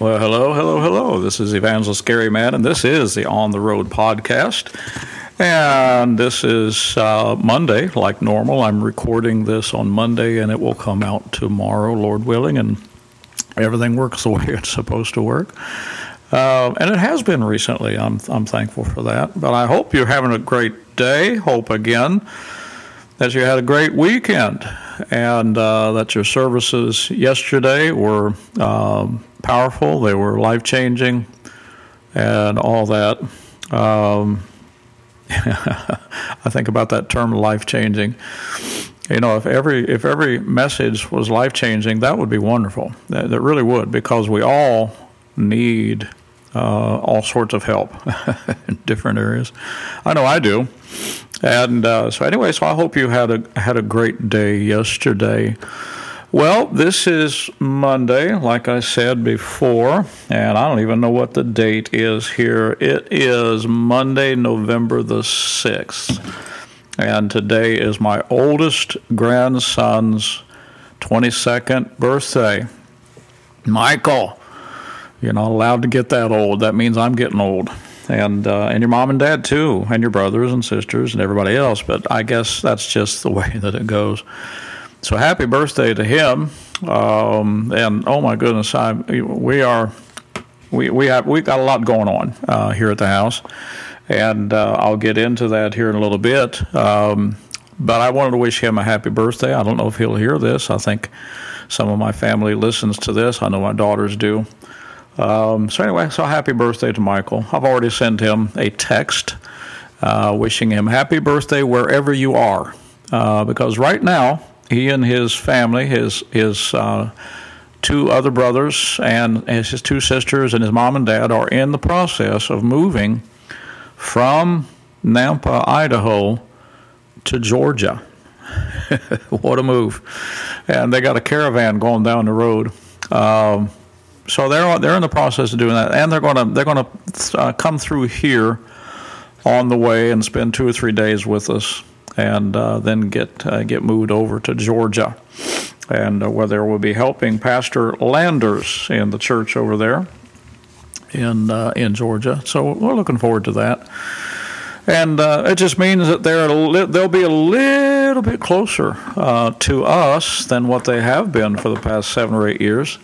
Well, hello, hello, hello. This is Evangelist Gary Mann, and this is the On the Road podcast. And this is uh, Monday, like normal. I'm recording this on Monday, and it will come out tomorrow, Lord willing, and everything works the way it's supposed to work. Uh, and it has been recently. I'm, I'm thankful for that. But I hope you're having a great day. Hope again that you had a great weekend and uh, that your services yesterday were um, powerful, they were life changing, and all that. Um, I think about that term life changing. You know, if every if every message was life changing, that would be wonderful. That, that, really would, because we all need uh, all sorts of help in different areas. I know I do. And uh, so, anyway, so I hope you had a had a great day yesterday. Well, this is Monday, like I said before, and I don't even know what the date is here. It is Monday, November the 6th. And today is my oldest grandson's 22nd birthday. Michael, you're not allowed to get that old. That means I'm getting old. And, uh, and your mom and dad, too, and your brothers and sisters and everybody else. But I guess that's just the way that it goes. So happy birthday to him. Um, and oh my goodness, I, we are we we have we got a lot going on uh, here at the house, and uh, I'll get into that here in a little bit. Um, but I wanted to wish him a happy birthday. I don't know if he'll hear this. I think some of my family listens to this. I know my daughters do. Um, so anyway, so happy birthday to Michael. I've already sent him a text uh, wishing him happy birthday wherever you are, uh, because right now he and his family, his his uh, two other brothers and his two sisters and his mom and dad are in the process of moving from Nampa, Idaho, to Georgia. what a move! And they got a caravan going down the road. Um, so they're they're in the process of doing that, and they're going to they're to uh, come through here on the way and spend two or three days with us and uh, then get uh, get moved over to Georgia, and uh, where they will be helping Pastor Landers in the church over there in uh, in Georgia. So we're looking forward to that, and uh, it just means that they're li- they'll be a little bit closer uh, to us than what they have been for the past seven or eight years.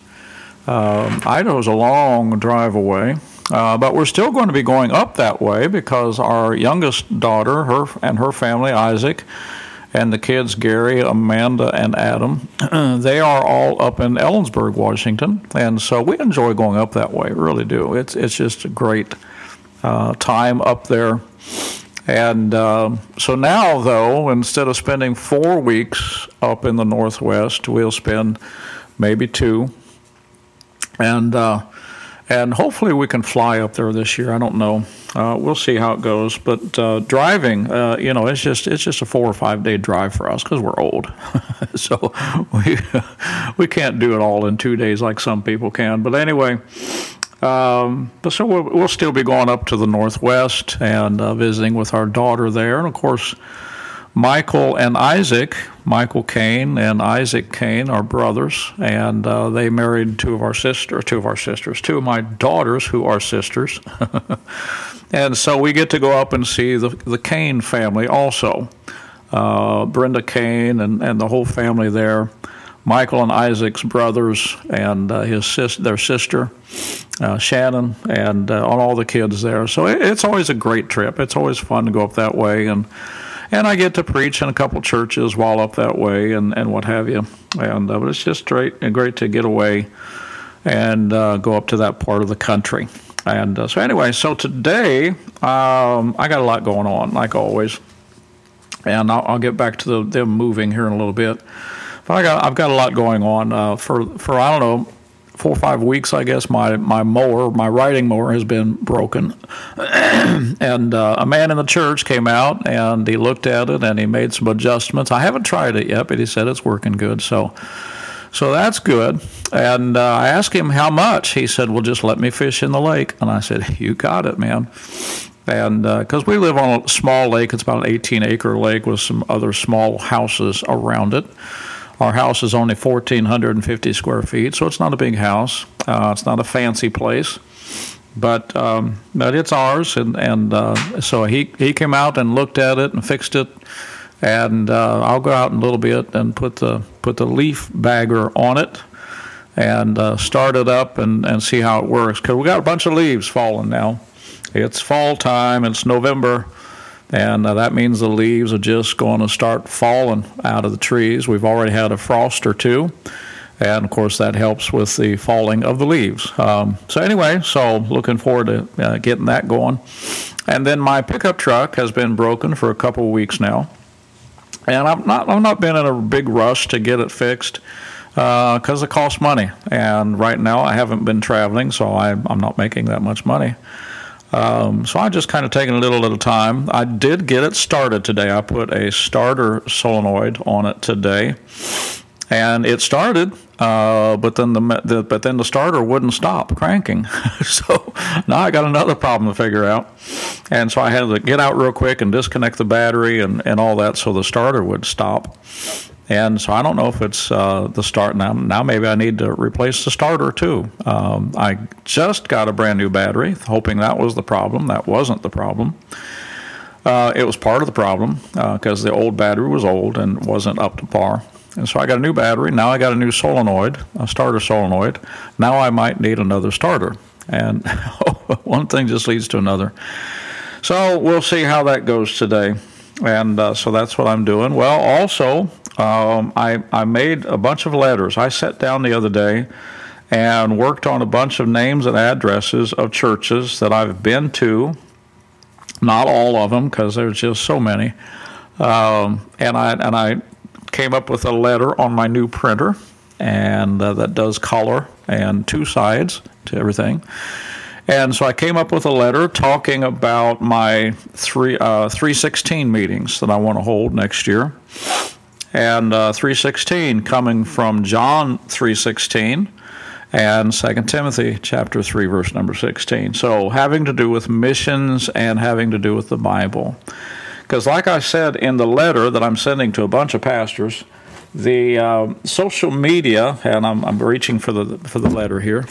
Um, Idaho's a long drive away. Uh, but we're still going to be going up that way because our youngest daughter, her and her family, Isaac, and the kids, Gary, Amanda, and Adam, they are all up in Ellensburg, Washington, and so we enjoy going up that way. Really do. It's it's just a great uh, time up there. And uh, so now, though, instead of spending four weeks up in the Northwest, we'll spend maybe two. And uh, and hopefully we can fly up there this year. I don't know. Uh, we'll see how it goes. But uh, driving, uh, you know, it's just it's just a four or five day drive for us because we're old, so we we can't do it all in two days like some people can. But anyway. Um, but so we'll, we'll, still be going up to the northwest and uh, visiting with our daughter there, and of course, Michael and Isaac, Michael Kane and Isaac Kane are brothers, and uh, they married two of our sisters, two of our sisters, two of my daughters who are sisters. and so we get to go up and see the, the Kane family also. Uh, Brenda Kane and, and the whole family there. Michael and Isaac's brothers and uh, his sis- their sister, uh, Shannon, and uh, all the kids there. So it, it's always a great trip. It's always fun to go up that way and and I get to preach in a couple churches while up that way and, and what have you. And uh, but it's just great great to get away and uh, go up to that part of the country. And uh, so anyway, so today um, I got a lot going on, like always, and I'll, I'll get back to the, them moving here in a little bit. But I got I've got a lot going on uh, for for I don't know four or five weeks, I guess, my, my mower, my riding mower, has been broken. and uh, a man in the church came out and he looked at it and he made some adjustments. I haven't tried it yet, but he said it's working good. So, so that's good. And uh, I asked him how much. He said, "Well, just let me fish in the lake." And I said, "You got it, man." And because uh, we live on a small lake, it's about an 18 acre lake with some other small houses around it. Our house is only 1,450 square feet, so it's not a big house. Uh, it's not a fancy place, but um, but it's ours, and and uh, so he he came out and looked at it and fixed it, and uh, I'll go out in a little bit and put the put the leaf bagger on it, and uh, start it up and and see how it works because we got a bunch of leaves falling now. It's fall time. It's November. And uh, that means the leaves are just going to start falling out of the trees. We've already had a frost or two and of course that helps with the falling of the leaves. Um, so anyway, so looking forward to uh, getting that going. And then my pickup truck has been broken for a couple of weeks now, and I've not I've not been in a big rush to get it fixed because uh, it costs money. And right now I haven't been traveling, so I, I'm not making that much money. Um, so I just kind of taking a little little time. I did get it started today. I put a starter solenoid on it today, and it started, uh, but then the, the, but then the starter wouldn't stop cranking. so now I got another problem to figure out, and so I had to get out real quick and disconnect the battery and, and all that so the starter would stop. And so I don't know if it's uh, the start now. Now maybe I need to replace the starter too. Um, I just got a brand new battery, hoping that was the problem. That wasn't the problem. Uh, it was part of the problem because uh, the old battery was old and wasn't up to par. And so I got a new battery. Now I got a new solenoid, a starter solenoid. Now I might need another starter. And one thing just leads to another. So we'll see how that goes today. And uh, so that's what I'm doing. Well, also, um, I, I made a bunch of letters. I sat down the other day and worked on a bunch of names and addresses of churches that I've been to. Not all of them, because there's just so many. Um, and I and I came up with a letter on my new printer, and uh, that does color and two sides to everything. And so I came up with a letter talking about my three uh, 316 meetings that I want to hold next year. And uh, 316 coming from John 316 and 2 Timothy chapter 3 verse number 16. So having to do with missions and having to do with the Bible. Because, like I said in the letter that I'm sending to a bunch of pastors, the uh, social media, and I'm, I'm reaching for the for the letter here.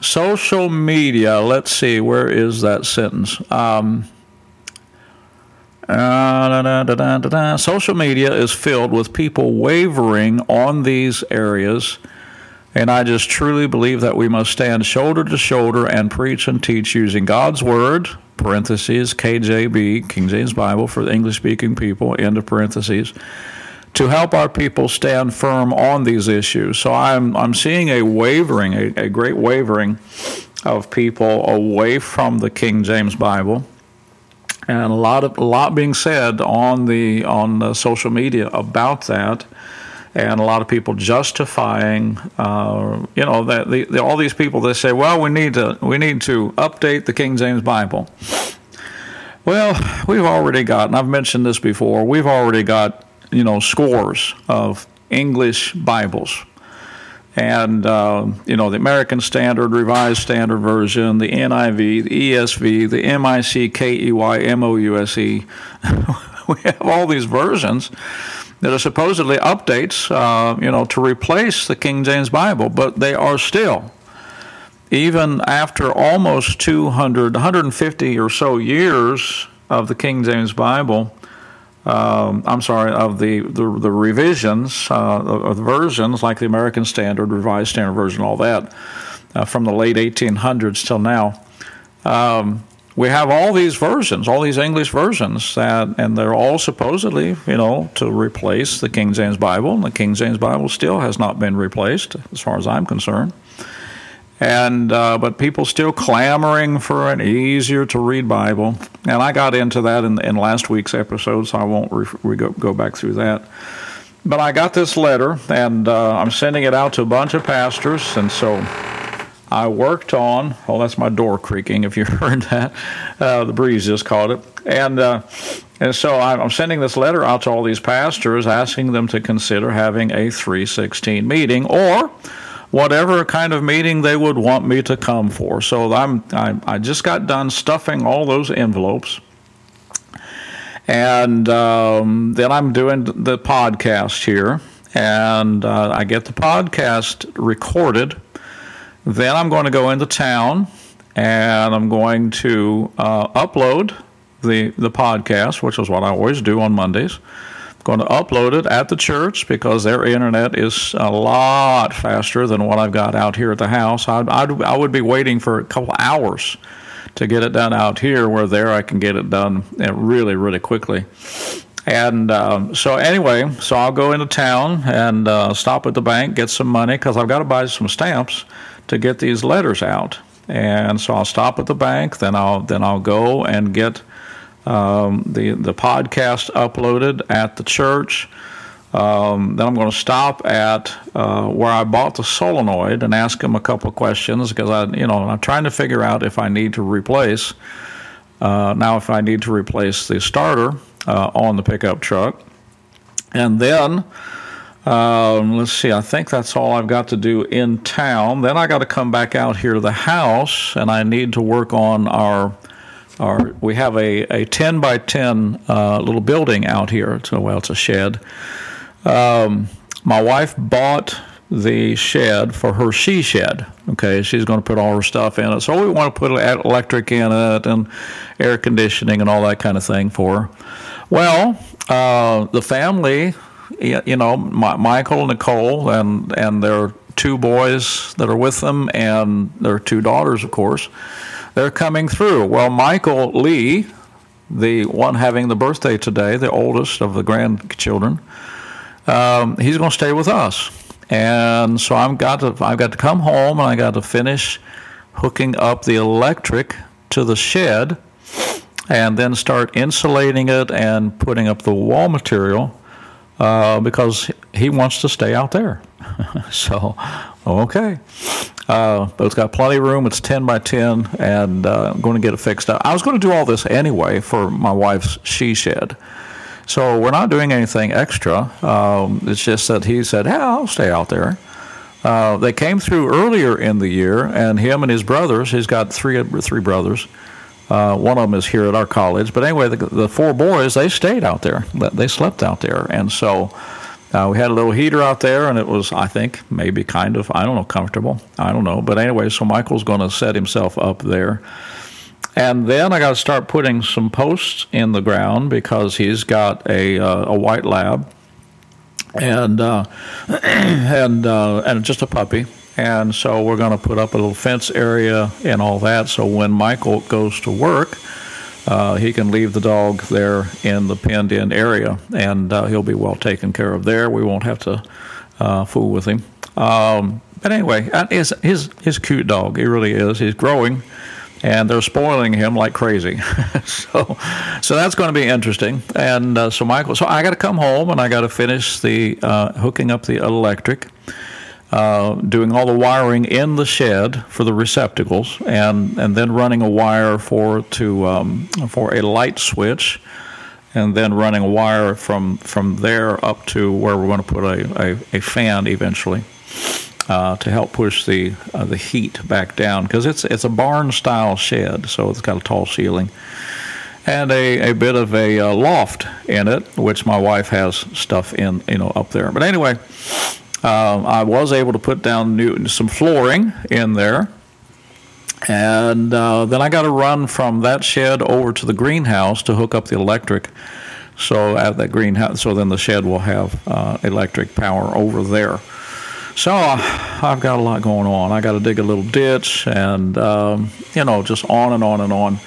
Social media. Let's see, where is that sentence? Um, uh, da, da, da, Social media is filled with people wavering on these areas, and I just truly believe that we must stand shoulder to shoulder and preach and teach using God's word, parentheses, KJB, King James Bible for the English speaking people, end of parentheses, to help our people stand firm on these issues. So I'm, I'm seeing a wavering, a, a great wavering of people away from the King James Bible. And a lot of a lot being said on the on the social media about that, and a lot of people justifying, uh, you know, that the, the, all these people they say, well, we need to we need to update the King James Bible. Well, we've already got, and I've mentioned this before, we've already got, you know, scores of English Bibles. And, uh, you know, the American Standard, Revised Standard Version, the NIV, the ESV, the MIC, MOUSE. we have all these versions that are supposedly updates, uh, you know, to replace the King James Bible, but they are still, even after almost 200, 150 or so years of the King James Bible, um, I'm sorry, of the, the, the revisions uh, of the versions, like the American Standard, Revised Standard Version, all that, uh, from the late 1800s till now. Um, we have all these versions, all these English versions, that, and they're all supposedly, you know, to replace the King James Bible. And the King James Bible still has not been replaced, as far as I'm concerned. And uh, but people still clamoring for an easier to read Bible, and I got into that in, in last week's episode, so I won't re- re- go, go back through that. But I got this letter, and uh, I'm sending it out to a bunch of pastors, and so I worked on. Oh, that's my door creaking. If you heard that, uh, the breeze just caught it. And uh, and so I'm sending this letter out to all these pastors, asking them to consider having a 316 meeting or whatever kind of meeting they would want me to come for. So I'm I, I just got done stuffing all those envelopes. And um, then I'm doing the podcast here, and uh, I get the podcast recorded Then I'm going to go into town and I'm going to uh, upload the, the podcast, which is what I always do on Mondays. Going to upload it at the church because their internet is a lot faster than what I've got out here at the house. I'd, I'd, I would be waiting for a couple hours to get it done out here, where there I can get it done really, really quickly. And um, so, anyway, so I'll go into town and uh, stop at the bank, get some money because I've got to buy some stamps to get these letters out. And so I'll stop at the bank, then I'll then I'll go and get um, the the podcast uploaded at the church. Um, then I'm going to stop at uh, where I bought the solenoid and ask him a couple questions because I, you know, I'm trying to figure out if I need to replace. Uh, now, if I need to replace the starter uh, on the pickup truck, and then um, let's see, I think that's all I've got to do in town. Then I got to come back out here to the house, and I need to work on our our. We have a, a ten by ten uh, little building out here. So well, it's a shed um, my wife bought the shed for her she shed. Okay, she's going to put all her stuff in it. So we want to put electric in it and air conditioning and all that kind of thing for her. Well, uh, the family, you know, Michael Nicole and and their two boys that are with them and their two daughters, of course, they're coming through. Well, Michael Lee, the one having the birthday today, the oldest of the grandchildren um, he's going to stay with us. And so I've got to I've got to come home and I got to finish hooking up the electric to the shed, and then start insulating it and putting up the wall material uh, because he wants to stay out there. so, okay. Uh, but it's got plenty of room. It's 10 by 10, and uh, I'm going to get it fixed up. I was going to do all this anyway for my wife's she shed. So we're not doing anything extra. Um, it's just that he said, "Yeah, I'll stay out there." Uh, they came through earlier in the year, and him and his brothers. He's got three three brothers. Uh, one of them is here at our college, but anyway, the, the four boys they stayed out there. They slept out there, and so. Uh, we had a little heater out there, and it was, I think, maybe kind of, I don't know, comfortable. I don't know. But anyway, so Michael's going to set himself up there. And then I got to start putting some posts in the ground because he's got a uh, a white lab and uh, and uh, and just a puppy. And so we're going to put up a little fence area and all that. So when Michael goes to work, uh, he can leave the dog there in the penned in area, and uh, he'll be well taken care of there. We won't have to uh, fool with him. Um, but anyway, he's, he's, he's a cute dog. He really is. He's growing and they're spoiling him like crazy. so, so that's going to be interesting. And uh, so Michael, so I got to come home and I got to finish the uh, hooking up the electric, uh, doing all the wiring in the shed for the receptacles, and and then running a wire for to um, for a light switch. And then running a wire from, from there up to where we're going to put a, a, a fan eventually uh, to help push the uh, the heat back down because it's it's a barn style shed, so it's got a tall ceiling and a, a bit of a uh, loft in it, which my wife has stuff in you know up there. But anyway, um, I was able to put down new some flooring in there. And uh, then I got to run from that shed over to the greenhouse to hook up the electric. So at that greenhouse, so then the shed will have uh, electric power over there. So uh, I've got a lot going on. I got to dig a little ditch, and um, you know, just on and on and on.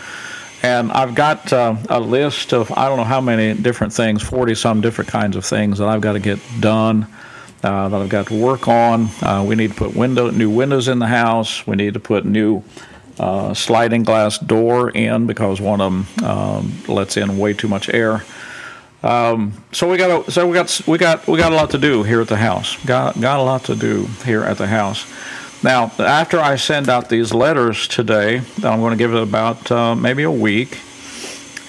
And I've got uh, a list of I don't know how many different things, forty some different kinds of things that I've got to get done. Uh, that I've got to work on. Uh, we need to put window, new windows in the house. We need to put new uh, sliding glass door in because one of them um, lets in way too much air. Um, so we got so we got we got we got a lot to do here at the house. Got got a lot to do here at the house. Now, after I send out these letters today, I'm going to give it about uh, maybe a week,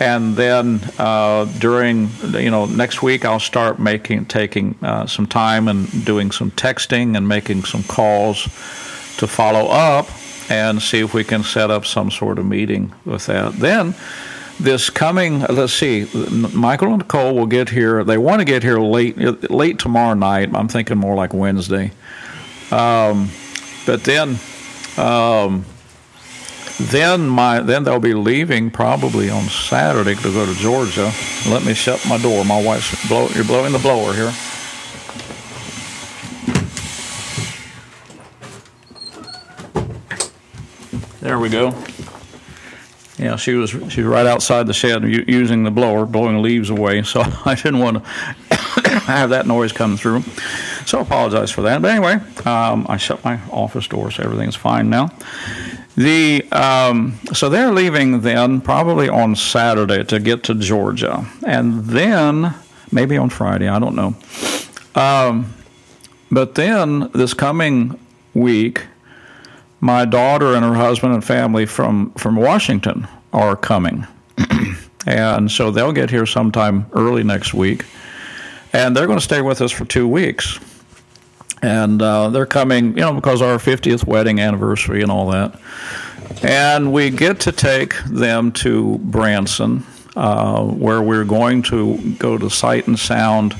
and then uh, during you know next week I'll start making taking uh, some time and doing some texting and making some calls to follow up and see if we can set up some sort of meeting with that. Then this coming let's see michael and nicole will get here. They want to get here late late tomorrow night. I'm thinking more like wednesday. Um, but then Um, then my then they'll be leaving probably on Saturday to go to Georgia. Let me shut my door. My wife's blow. You're blowing the blower here. There we go. Yeah, she was she was right outside the shed using the blower, blowing leaves away. So I didn't want to have that noise come through. So I apologize for that. But anyway, um, I shut my office door, so everything's fine now. The um, so they're leaving then probably on Saturday to get to Georgia, and then maybe on Friday. I don't know. Um, but then this coming week, my daughter and her husband and family from from Washington are coming, and so they'll get here sometime early next week, and they're going to stay with us for two weeks and uh, they're coming, you know, because our 50th wedding anniversary and all that. And we get to take them to Branson, uh, where we're going to go to Sight and Sound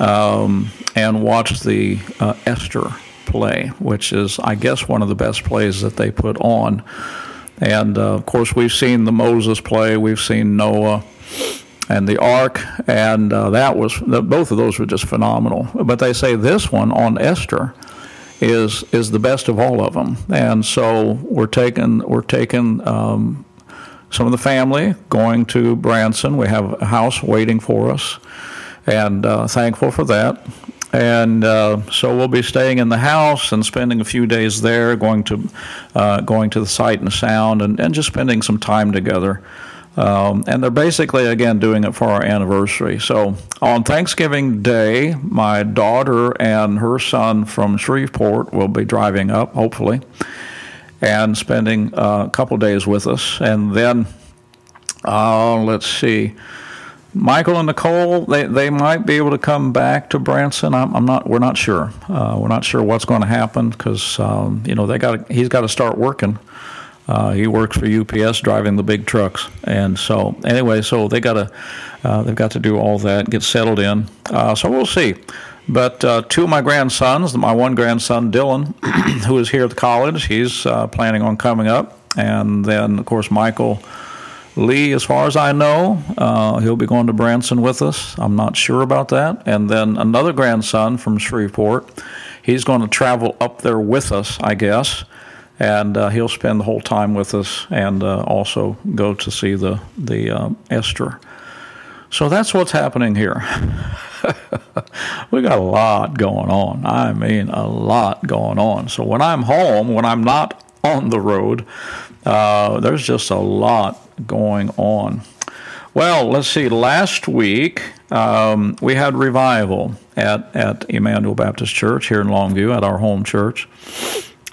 um, and watch the uh, Esther play, which is, I guess, one of the best plays that they put on. And uh, of course, we've seen the Moses play, we've seen Noah and the Ark, and uh, that was both of those were just phenomenal. But they say this one on Esther is is the best of all of them, and so we're taking we're taking um, some of the family going to Branson. We have a house waiting for us, and uh, thankful for that. And uh, so we'll be staying in the house and spending a few days there, going to uh, going to the sight and sound, and, and just spending some time together. Um, and they're basically, again, doing it for our anniversary. So on Thanksgiving Day, my daughter and her son from Shreveport will be driving up, hopefully, and spending uh, a couple days with us. And then, uh, let's see. Michael and Nicole, they, they might be able to come back to Branson. I'm, I'm not. We're not sure. Uh, we're not sure what's going to happen because um, you know they got. He's got to start working uh, he works for UPS driving the big trucks, and so anyway, so they got to uh, they've got to do all that, get settled in. Uh, so we'll see. But uh, two of my grandsons, my one grandson Dylan, who is here at the college, he's uh, planning on coming up, and then of course Michael. Lee, as far as I know, uh, he'll be going to Branson with us. I'm not sure about that. And then another grandson from Shreveport, he's going to travel up there with us, I guess and uh, he'll spend the whole time with us and uh, also go to see the the uh, Esther. So that's what's happening here. we got a lot going on. I mean, a lot going on. So when I'm home, when I'm not on the road, uh, there's just a lot going on. Well, let's see. Last week um, we had revival at at Emmanuel Baptist Church here in Longview at our home church.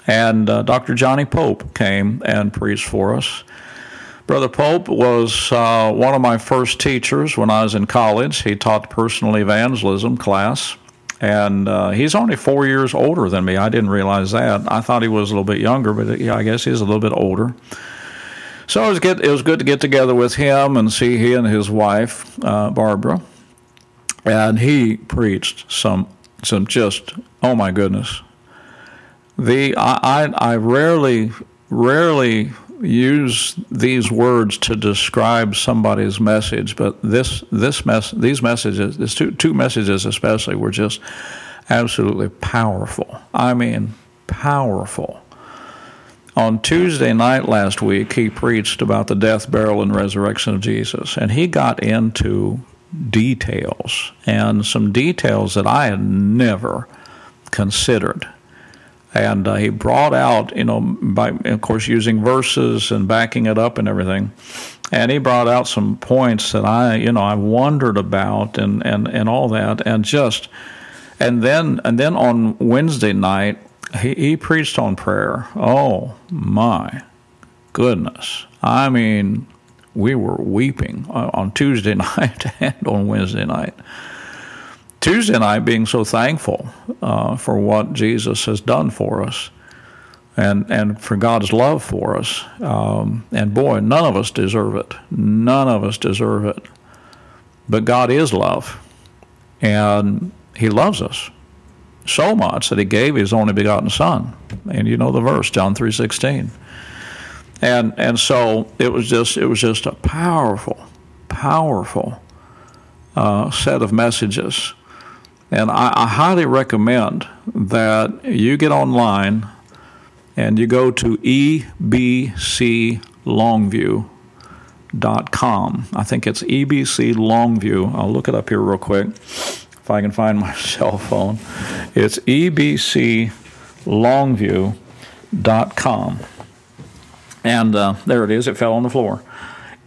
And uh, Dr. Johnny Pope came and preached for us. Brother Pope was uh, one of my first teachers when I was in college. He taught personal evangelism class, and uh, he's only four years older than me. I didn't realize that. I thought he was a little bit younger, but yeah, I guess he's a little bit older. So it was good. It was good to get together with him and see he and his wife uh, Barbara, and he preached some some just oh my goodness the I, I, I rarely rarely use these words to describe somebody's message, but this this mess these messages, these two two messages especially, were just absolutely powerful. I mean, powerful. On Tuesday night last week, he preached about the death, burial, and resurrection of Jesus, and he got into details and some details that I had never considered and uh, he brought out, you know, by of course using verses and backing it up and everything, and he brought out some points that I, you know, I wondered about and and and all that, and just, and then and then on Wednesday night he, he preached on prayer. Oh my goodness! I mean, we were weeping on Tuesday night and on Wednesday night. Tuesday night being so thankful uh, for what Jesus has done for us and, and for God's love for us. Um, and boy, none of us deserve it. None of us deserve it. But God is love, and He loves us so much that He gave His only begotten Son. and you know the verse, John three sixteen. And and so it was just it was just a powerful, powerful uh, set of messages. And I, I highly recommend that you get online and you go to ebclongview.com. I think it's EBC Longview. I'll look it up here real quick if I can find my cell phone. It's ebclongview.com. And uh, there it is. It fell on the floor.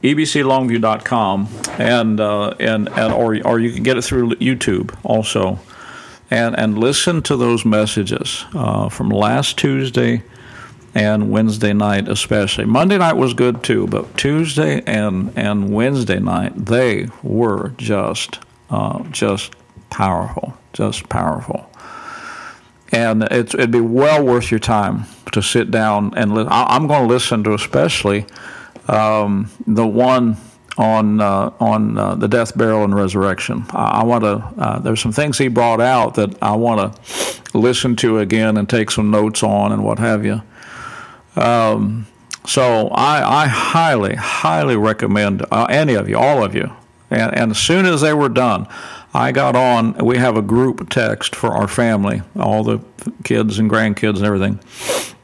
ebclongview.com, and uh, and and or or you can get it through YouTube also, and and listen to those messages uh, from last Tuesday and Wednesday night especially. Monday night was good too, but Tuesday and and Wednesday night they were just uh, just powerful, just powerful. And it's, it'd be well worth your time to sit down and listen. I'm going to listen to especially um, the one on uh, on uh, the death, burial, and resurrection. I, I want to. Uh, there's some things he brought out that I want to listen to again and take some notes on and what have you. Um, so I, I, highly, highly recommend uh, any of you, all of you. And, and as soon as they were done, I got on. We have a group text for our family, all the kids and grandkids and everything.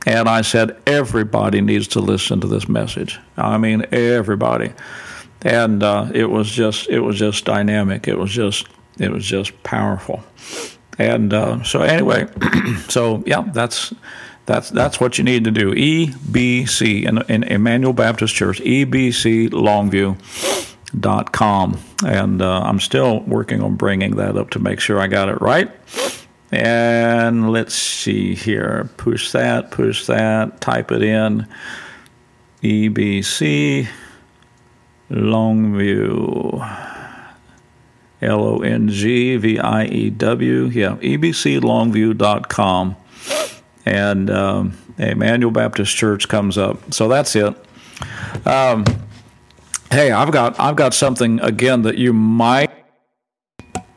And I said, everybody needs to listen to this message. I mean, everybody. And uh, it was just, it was just dynamic. It was just, it was just powerful. And uh, so anyway, so yeah, that's that's that's what you need to do. EBC in, in Emmanuel Baptist Church, EBC Longview dot com and uh, i'm still working on bringing that up to make sure i got it right and let's see here push that push that type it in ebc longview l-o-n-g-v-i-e-w yeah ebclongview.com and um, Emmanuel Baptist Church comes up. So that's it. Um, hey, I've got I've got something again that you might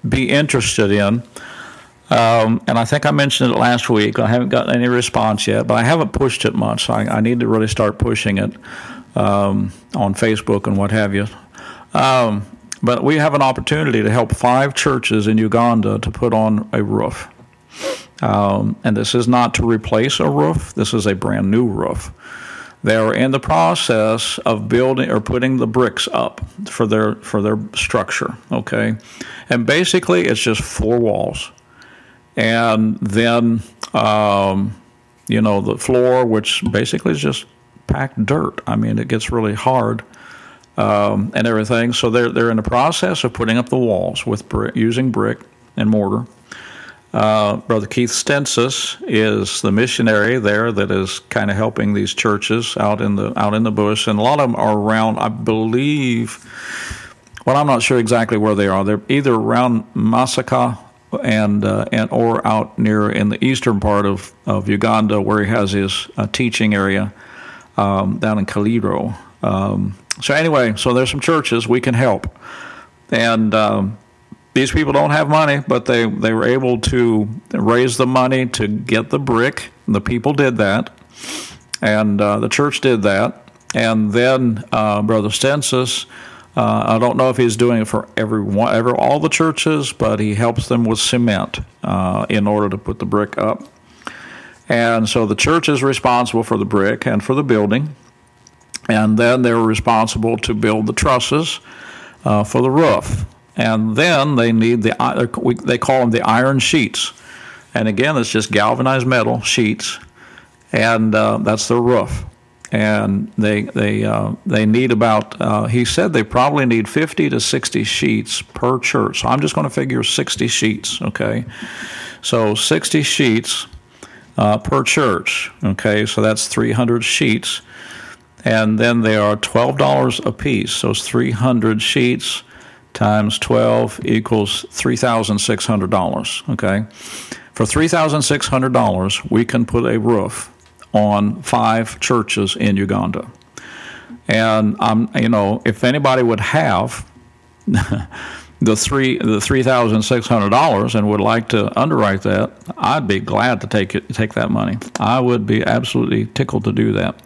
be interested in. Um, and I think I mentioned it last week. I haven't gotten any response yet, but I haven't pushed it much. I, I need to really start pushing it um, on Facebook and what have you. Um, but we have an opportunity to help five churches in Uganda to put on a roof. Um, and this is not to replace a roof, this is a brand new roof. They are in the process of building or putting the bricks up for their for their structure. Okay, and basically it's just four walls, and then um, you know the floor, which basically is just packed dirt. I mean, it gets really hard um, and everything. So they're they're in the process of putting up the walls with brick, using brick and mortar. Uh, Brother Keith Stensis is the missionary there that is kind of helping these churches out in the out in the bush, and a lot of them are around. I believe. Well, I'm not sure exactly where they are. They're either around Masaka and uh, and or out near in the eastern part of, of Uganda where he has his uh, teaching area um, down in Kaliro. Um, so anyway, so there's some churches we can help, and um, these people don't have money, but they, they were able to raise the money to get the brick. The people did that, and uh, the church did that. And then uh, Brother Stensis, uh, I don't know if he's doing it for every one, every all the churches, but he helps them with cement uh, in order to put the brick up. And so the church is responsible for the brick and for the building, and then they're responsible to build the trusses uh, for the roof and then they need the they call them the iron sheets, and again it's just galvanized metal sheets, and uh, that's the roof. And they they uh, they need about uh, he said they probably need 50 to 60 sheets per church. So I'm just going to figure 60 sheets. Okay, so 60 sheets uh, per church. Okay, so that's 300 sheets, and then they are twelve dollars a piece. So it's 300 sheets times 12 equals $3,600. Okay. For $3,600, we can put a roof on five churches in Uganda. And I'm, you know, if anybody would have the three the three thousand six hundred dollars and would like to underwrite that, I'd be glad to take it take that money. I would be absolutely tickled to do that.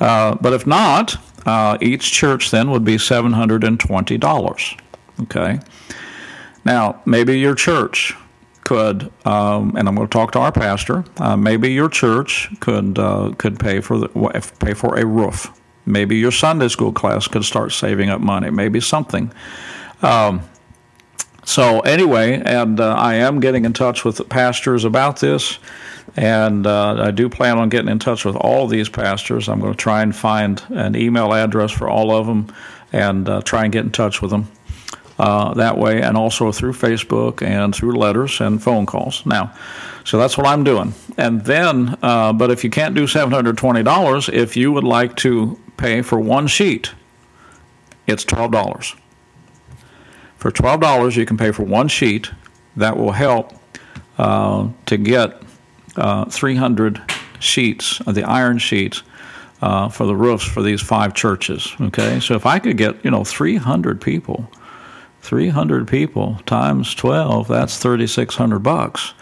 Uh, but if not, uh, each church then would be seven hundred and twenty dollars. Okay. Now maybe your church could, um, and I'm going to talk to our pastor. Uh, maybe your church could uh, could pay for the, pay for a roof. Maybe your Sunday school class could start saving up money. Maybe something. Um, so anyway, and uh, I am getting in touch with pastors about this, and uh, I do plan on getting in touch with all these pastors. I'm going to try and find an email address for all of them, and uh, try and get in touch with them uh, that way, and also through Facebook and through letters and phone calls. Now, so that's what I'm doing. And then, uh, but if you can't do $720, if you would like to pay for one sheet, it's $12. For $12, you can pay for one sheet. That will help uh, to get uh, 300 sheets, of the iron sheets, uh, for the roofs for these five churches. Okay, so if I could get, you know, 300 people, 300 people times 12, that's 3,600 bucks.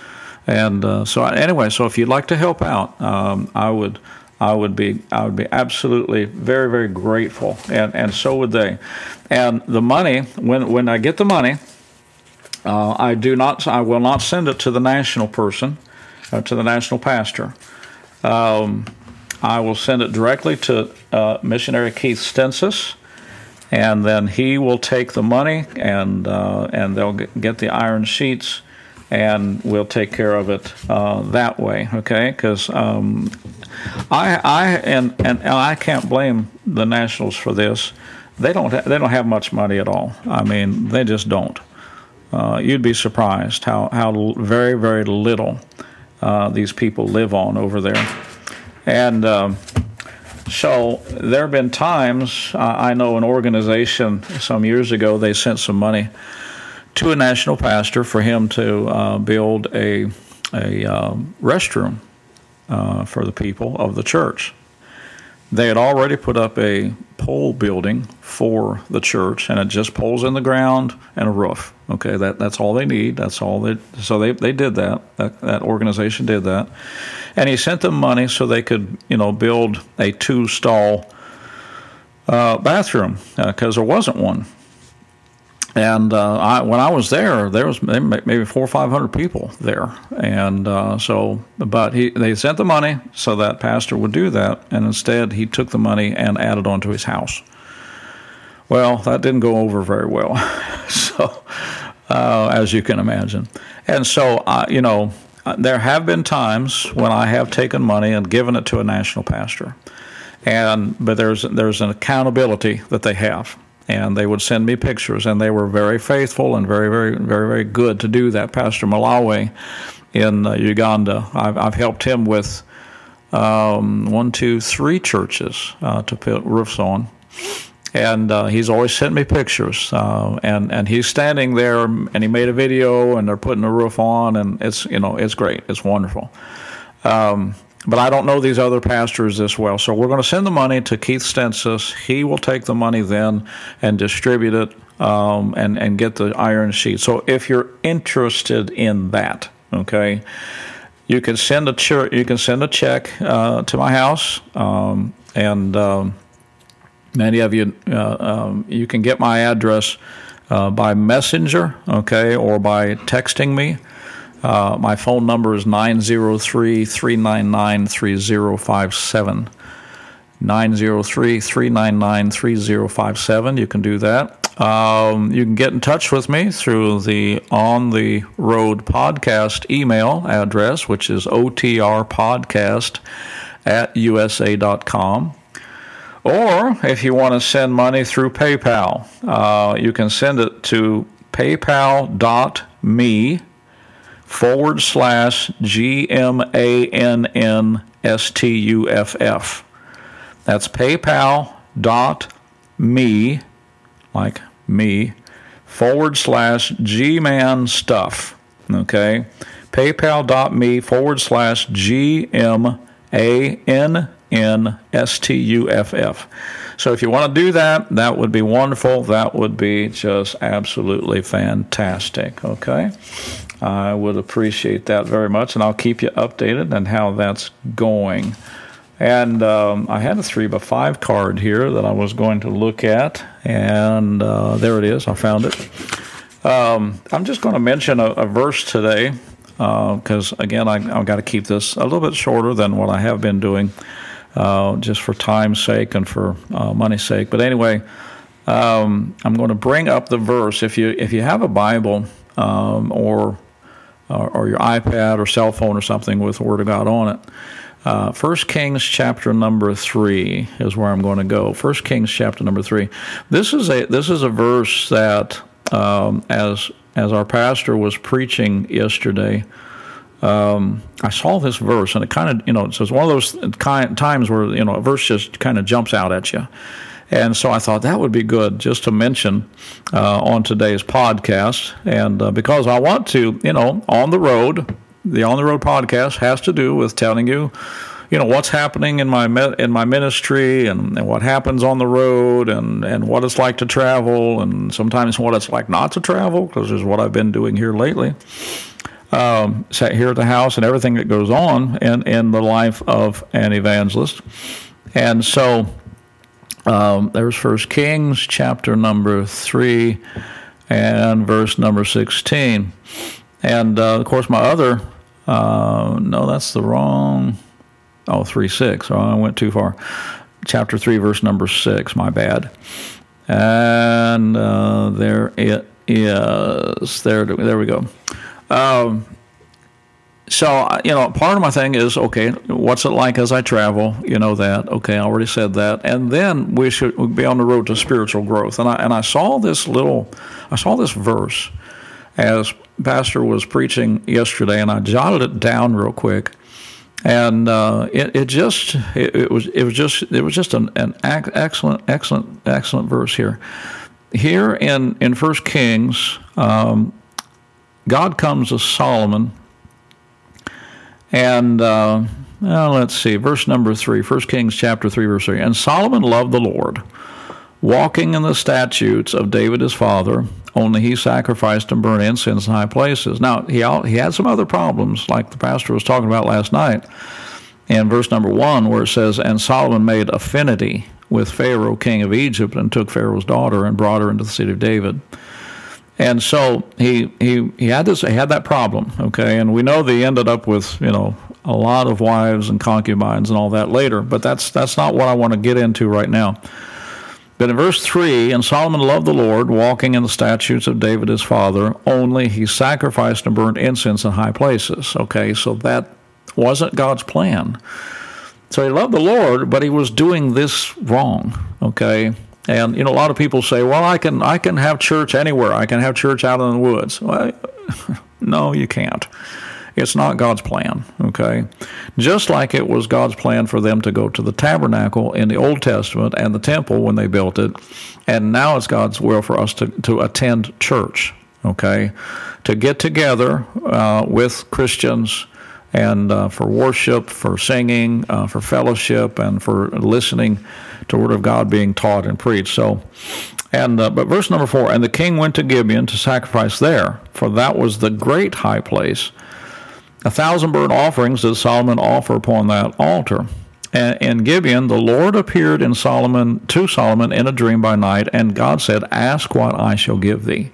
And uh, so, anyway, so if you'd like to help out, um, I would I would be I would be absolutely very very grateful, and and so would they. And the money when when I get the money, uh, I do not I will not send it to the national person, uh, to the national pastor. Um, I will send it directly to uh, missionary Keith Stensis, and then he will take the money and uh, and they'll get the iron sheets and we'll take care of it uh, that way. Okay, because um, I, I and, and I can't blame the Nationals for this. They don't ha- they don't have much money at all. I mean, they just don't. Uh, you'd be surprised how how very very little uh, these people live on over there, and. So there have been times uh, I know an organization some years ago they sent some money to a national pastor for him to uh, build a a um, restroom uh, for the people of the church. They had already put up a pole building for the church, and it just poles in the ground and a roof. Okay, that that's all they need. That's all they. So they they did that. That that organization did that, and he sent them money so they could you know build a two stall uh, bathroom because uh, there wasn't one and uh, I, when I was there, there was maybe four or five hundred people there, and uh, so, but he they sent the money so that pastor would do that, and instead he took the money and added on to his house. Well, that didn't go over very well, so uh, as you can imagine, and so uh, you know there have been times when I have taken money and given it to a national pastor, and but there's there's an accountability that they have and they would send me pictures, and they were very faithful and very, very, very, very good to do that. Pastor Malawi in uh, Uganda, I've, I've, helped him with um, one, two, three churches uh, to put roofs on, and uh, he's always sent me pictures. Uh, and and he's standing there, and he made a video, and they're putting the roof on, and it's you know it's great, it's wonderful. Um, but I don't know these other pastors this well. So we're going to send the money to Keith Stensis. He will take the money then and distribute it um, and and get the iron sheet. So if you're interested in that, okay, you can send a ch- you can send a check uh, to my house, um, and um, many of you uh, um, you can get my address uh, by messenger, okay, or by texting me. Uh, my phone number is 903 399 3057. 903 399 3057. You can do that. Um, you can get in touch with me through the On the Road podcast email address, which is otrpodcast at usa.com. Or if you want to send money through PayPal, uh, you can send it to paypal.me forward slash G M A N N S T U F F. That's paypal dot me, like me, forward slash G Man stuff. Okay? PayPal dot me forward slash G M A N N S T U F F. So if you want to do that, that would be wonderful. That would be just absolutely fantastic. Okay. I would appreciate that very much, and I'll keep you updated on how that's going. And um, I had a three by five card here that I was going to look at, and uh, there it is. I found it. Um, I'm just going to mention a, a verse today because, uh, again, I, have got to keep this a little bit shorter than what I have been doing, uh, just for time's sake and for uh, money's sake. But anyway, um, I'm going to bring up the verse. If you if you have a Bible um, or, or, or your iPad or cell phone or something with the Word of God on it. Uh, First Kings chapter number three is where I'm going to go. First Kings chapter number three. This is a this is a verse that um, as as our pastor was preaching yesterday, um, I saw this verse, and it kind of you know it's one of those times where you know a verse just kind of jumps out at you. And so I thought that would be good just to mention uh, on today's podcast. And uh, because I want to, you know, on the road, the On the Road podcast has to do with telling you, you know, what's happening in my in my ministry and, and what happens on the road and, and what it's like to travel and sometimes what it's like not to travel because is what I've been doing here lately. Um, sat here at the house and everything that goes on in, in the life of an evangelist. And so um, there's First Kings chapter number three and verse number 16. And uh, of course, my other uh, no, that's the wrong. Oh, 3 6. Oh, I went too far. Chapter 3, verse number 6. My bad. And uh, there it is. There, there we go. Um, so, you know, part of my thing is okay, what's it like as I travel? You know that. Okay, I already said that. And then we should be on the road to spiritual growth. And I, and I saw this little, I saw this verse as pastor was preaching yesterday, and I jotted it down real quick. And uh, it, it just it, it, was it was just it was just an, an excellent excellent excellent verse here. Here in in First Kings, um, God comes to Solomon, and uh, well, let's see, verse number three, First Kings chapter three, verse three. And Solomon loved the Lord, walking in the statutes of David his father, only he sacrificed and burned incense in high places. Now, he, he had some other problems, like the pastor was talking about last night in verse number one, where it says, And Solomon made affinity with Pharaoh, king of Egypt, and took Pharaoh's daughter and brought her into the city of David. And so he, he, he had this he had that problem, okay, and we know they ended up with you know a lot of wives and concubines and all that later, but that's that's not what I want to get into right now. But in verse 3, and Solomon loved the Lord, walking in the statutes of David his father, only he sacrificed and burned incense in high places. Okay, so that wasn't God's plan. So he loved the Lord, but he was doing this wrong. Okay, and you know a lot of people say, "Well, I can I can have church anywhere. I can have church out in the woods." Well, no, you can't. It's not God's plan, okay? Just like it was God's plan for them to go to the tabernacle in the Old Testament and the temple when they built it, and now it's God's will for us to, to attend church, okay? To get together uh, with Christians and uh, for worship, for singing, uh, for fellowship, and for listening to Word of God being taught and preached. So, and uh, but verse number four, and the king went to Gibeon to sacrifice there, for that was the great high place, a thousand burnt offerings did Solomon offer upon that altar. And in Gibeon, the Lord appeared in Solomon to Solomon in a dream by night, and God said, "Ask what I shall give thee."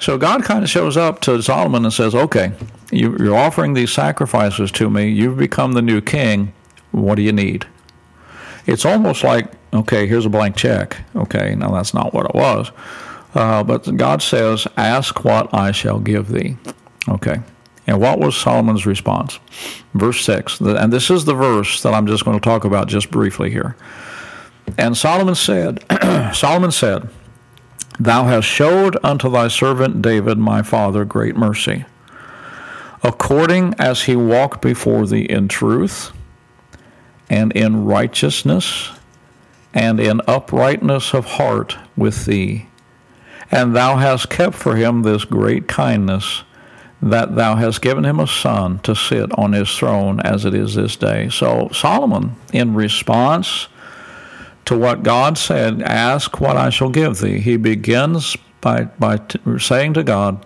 So God kind of shows up to Solomon and says, "Okay, you're offering these sacrifices to me. You've become the new king. What do you need?" It's almost like, okay, here's a blank check. Okay, now that's not what it was, uh, but God says, "Ask what I shall give thee." Okay. And what was Solomon's response? Verse 6. And this is the verse that I'm just going to talk about just briefly here. And Solomon said, Solomon said, Thou hast showed unto thy servant David my father great mercy, according as he walked before thee in truth, and in righteousness, and in uprightness of heart with thee. And thou hast kept for him this great kindness that thou hast given him a son to sit on his throne as it is this day. So Solomon, in response to what God said, ask what I shall give thee, he begins by, by t- saying to God,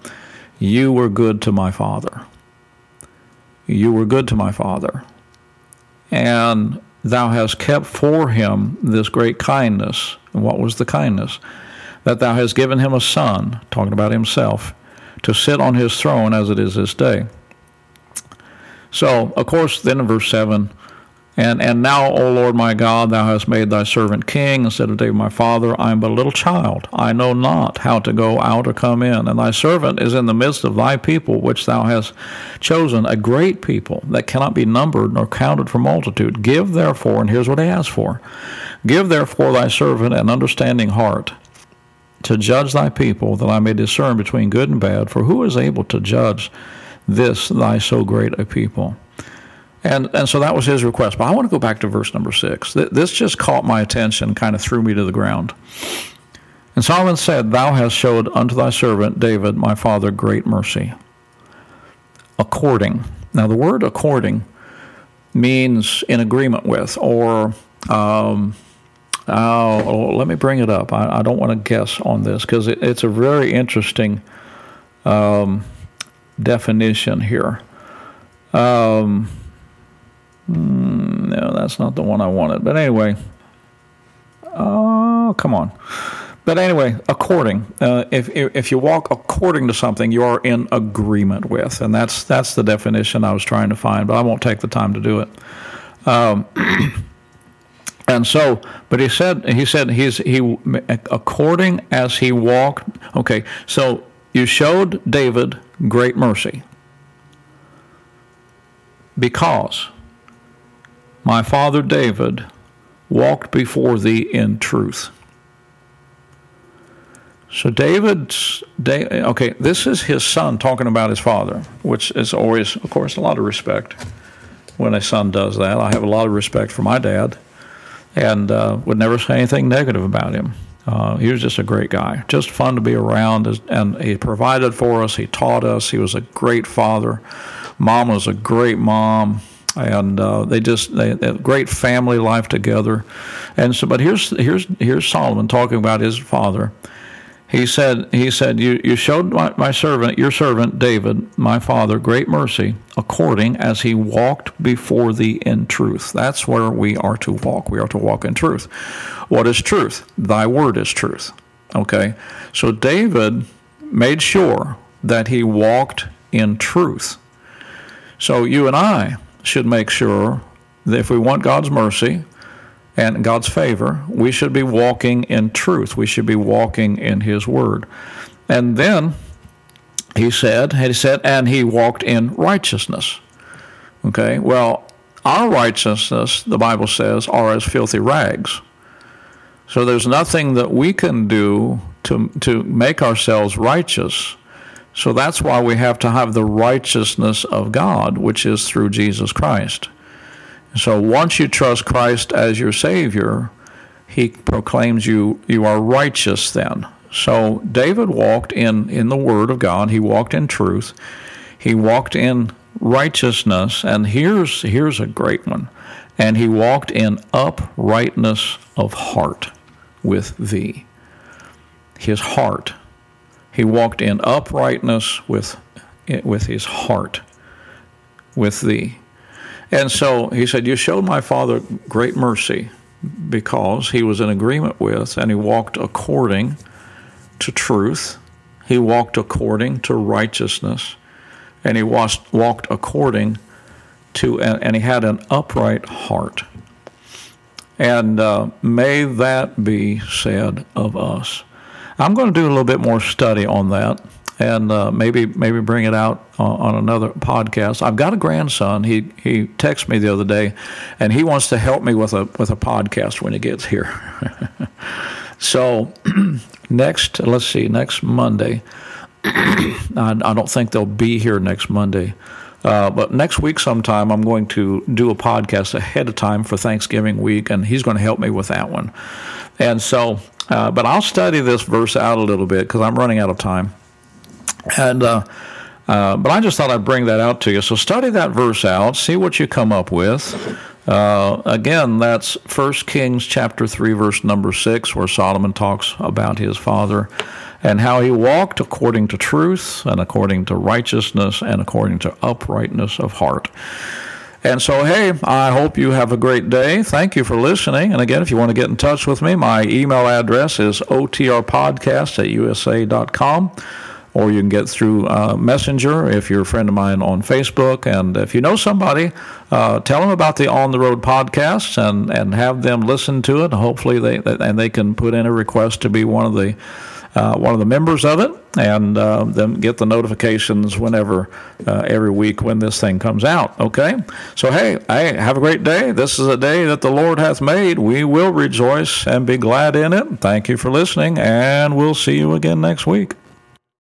You were good to my father. You were good to my father. And thou hast kept for him this great kindness. And what was the kindness? That thou hast given him a son, talking about himself, to sit on his throne as it is this day. So, of course, then in verse 7, and, and now, O Lord my God, thou hast made thy servant king instead of David my father. I am but a little child. I know not how to go out or come in. And thy servant is in the midst of thy people, which thou hast chosen, a great people that cannot be numbered nor counted for multitude. Give therefore, and here's what he asks for Give therefore thy servant an understanding heart to judge thy people, that I may discern between good and bad. For who is able to judge this thy so great a people? And, and so that was his request. But I want to go back to verse number six. This just caught my attention, kind of threw me to the ground. And Solomon said, Thou hast showed unto thy servant David, my father, great mercy. According. Now, the word according means in agreement with, or um, Oh, oh, let me bring it up. I, I don't want to guess on this because it, it's a very interesting um, definition here. Um, mm, no, that's not the one I wanted. But anyway, oh, come on. But anyway, according, uh, if if you walk according to something, you are in agreement with, and that's that's the definition I was trying to find. But I won't take the time to do it. Um, And so, but he said, he said, he's, he, according as he walked, okay, so you showed David great mercy because my father David walked before thee in truth. So David's, okay, this is his son talking about his father, which is always, of course, a lot of respect when a son does that. I have a lot of respect for my dad and uh, would never say anything negative about him. Uh, he was just a great guy, just fun to be around, and he provided for us. He taught us. He was a great father. Mom was a great mom, and uh, they just they, they great family life together. And so, but here's here's here's Solomon talking about his father, he said, he said, you, you showed my, my servant, your servant David, my father, great mercy, according as he walked before thee in truth. That's where we are to walk. We are to walk in truth. What is truth? Thy word is truth. Okay? So David made sure that he walked in truth. So you and I should make sure that if we want God's mercy, and God's favor, we should be walking in truth. We should be walking in His Word. And then he said, he said, and he walked in righteousness. Okay, well, our righteousness, the Bible says, are as filthy rags. So there's nothing that we can do to, to make ourselves righteous. So that's why we have to have the righteousness of God, which is through Jesus Christ. So once you trust Christ as your Savior, he proclaims you you are righteous then. So David walked in, in the Word of God, he walked in truth, he walked in righteousness, and here's here's a great one. And he walked in uprightness of heart with thee. His heart. He walked in uprightness with with his heart with thee. And so he said, You showed my father great mercy because he was in agreement with and he walked according to truth. He walked according to righteousness. And he walked according to, and he had an upright heart. And uh, may that be said of us. I'm going to do a little bit more study on that and uh, maybe maybe bring it out on, on, another podcast. I've got a grandson. He he texted me the other day, and he wants to help me with a with a podcast when he gets here. so next, let's see, next Monday. I, I, don't think they'll be here next Monday. Uh, but next week, sometime, I'm going to do a podcast ahead of time for Thanksgiving week, and he's going to help me with that one. And so, uh, but I'll study this verse out a little bit because I'm running out of time. And uh, Uh, but I just thought I'd bring that out to you. So study that verse out, see what you come up with. Uh, again, that's 1 Kings chapter 3, verse number 6, where Solomon talks about his father and how he walked according to truth and according to righteousness and according to uprightness of heart. And so, hey, I hope you have a great day. Thank you for listening. And again, if you want to get in touch with me, my email address is otrpodcast at usa.com or you can get through uh, Messenger if you're a friend of mine on Facebook. And if you know somebody, uh, tell them about the On the Road podcast and, and have them listen to it. Hopefully, they and they can put in a request to be one of the uh, one of the members of it, and uh, then get the notifications whenever uh, every week when this thing comes out. Okay, so hey, hey, have a great day. This is a day that the Lord hath made. We will rejoice and be glad in it. Thank you for listening, and we'll see you again next week.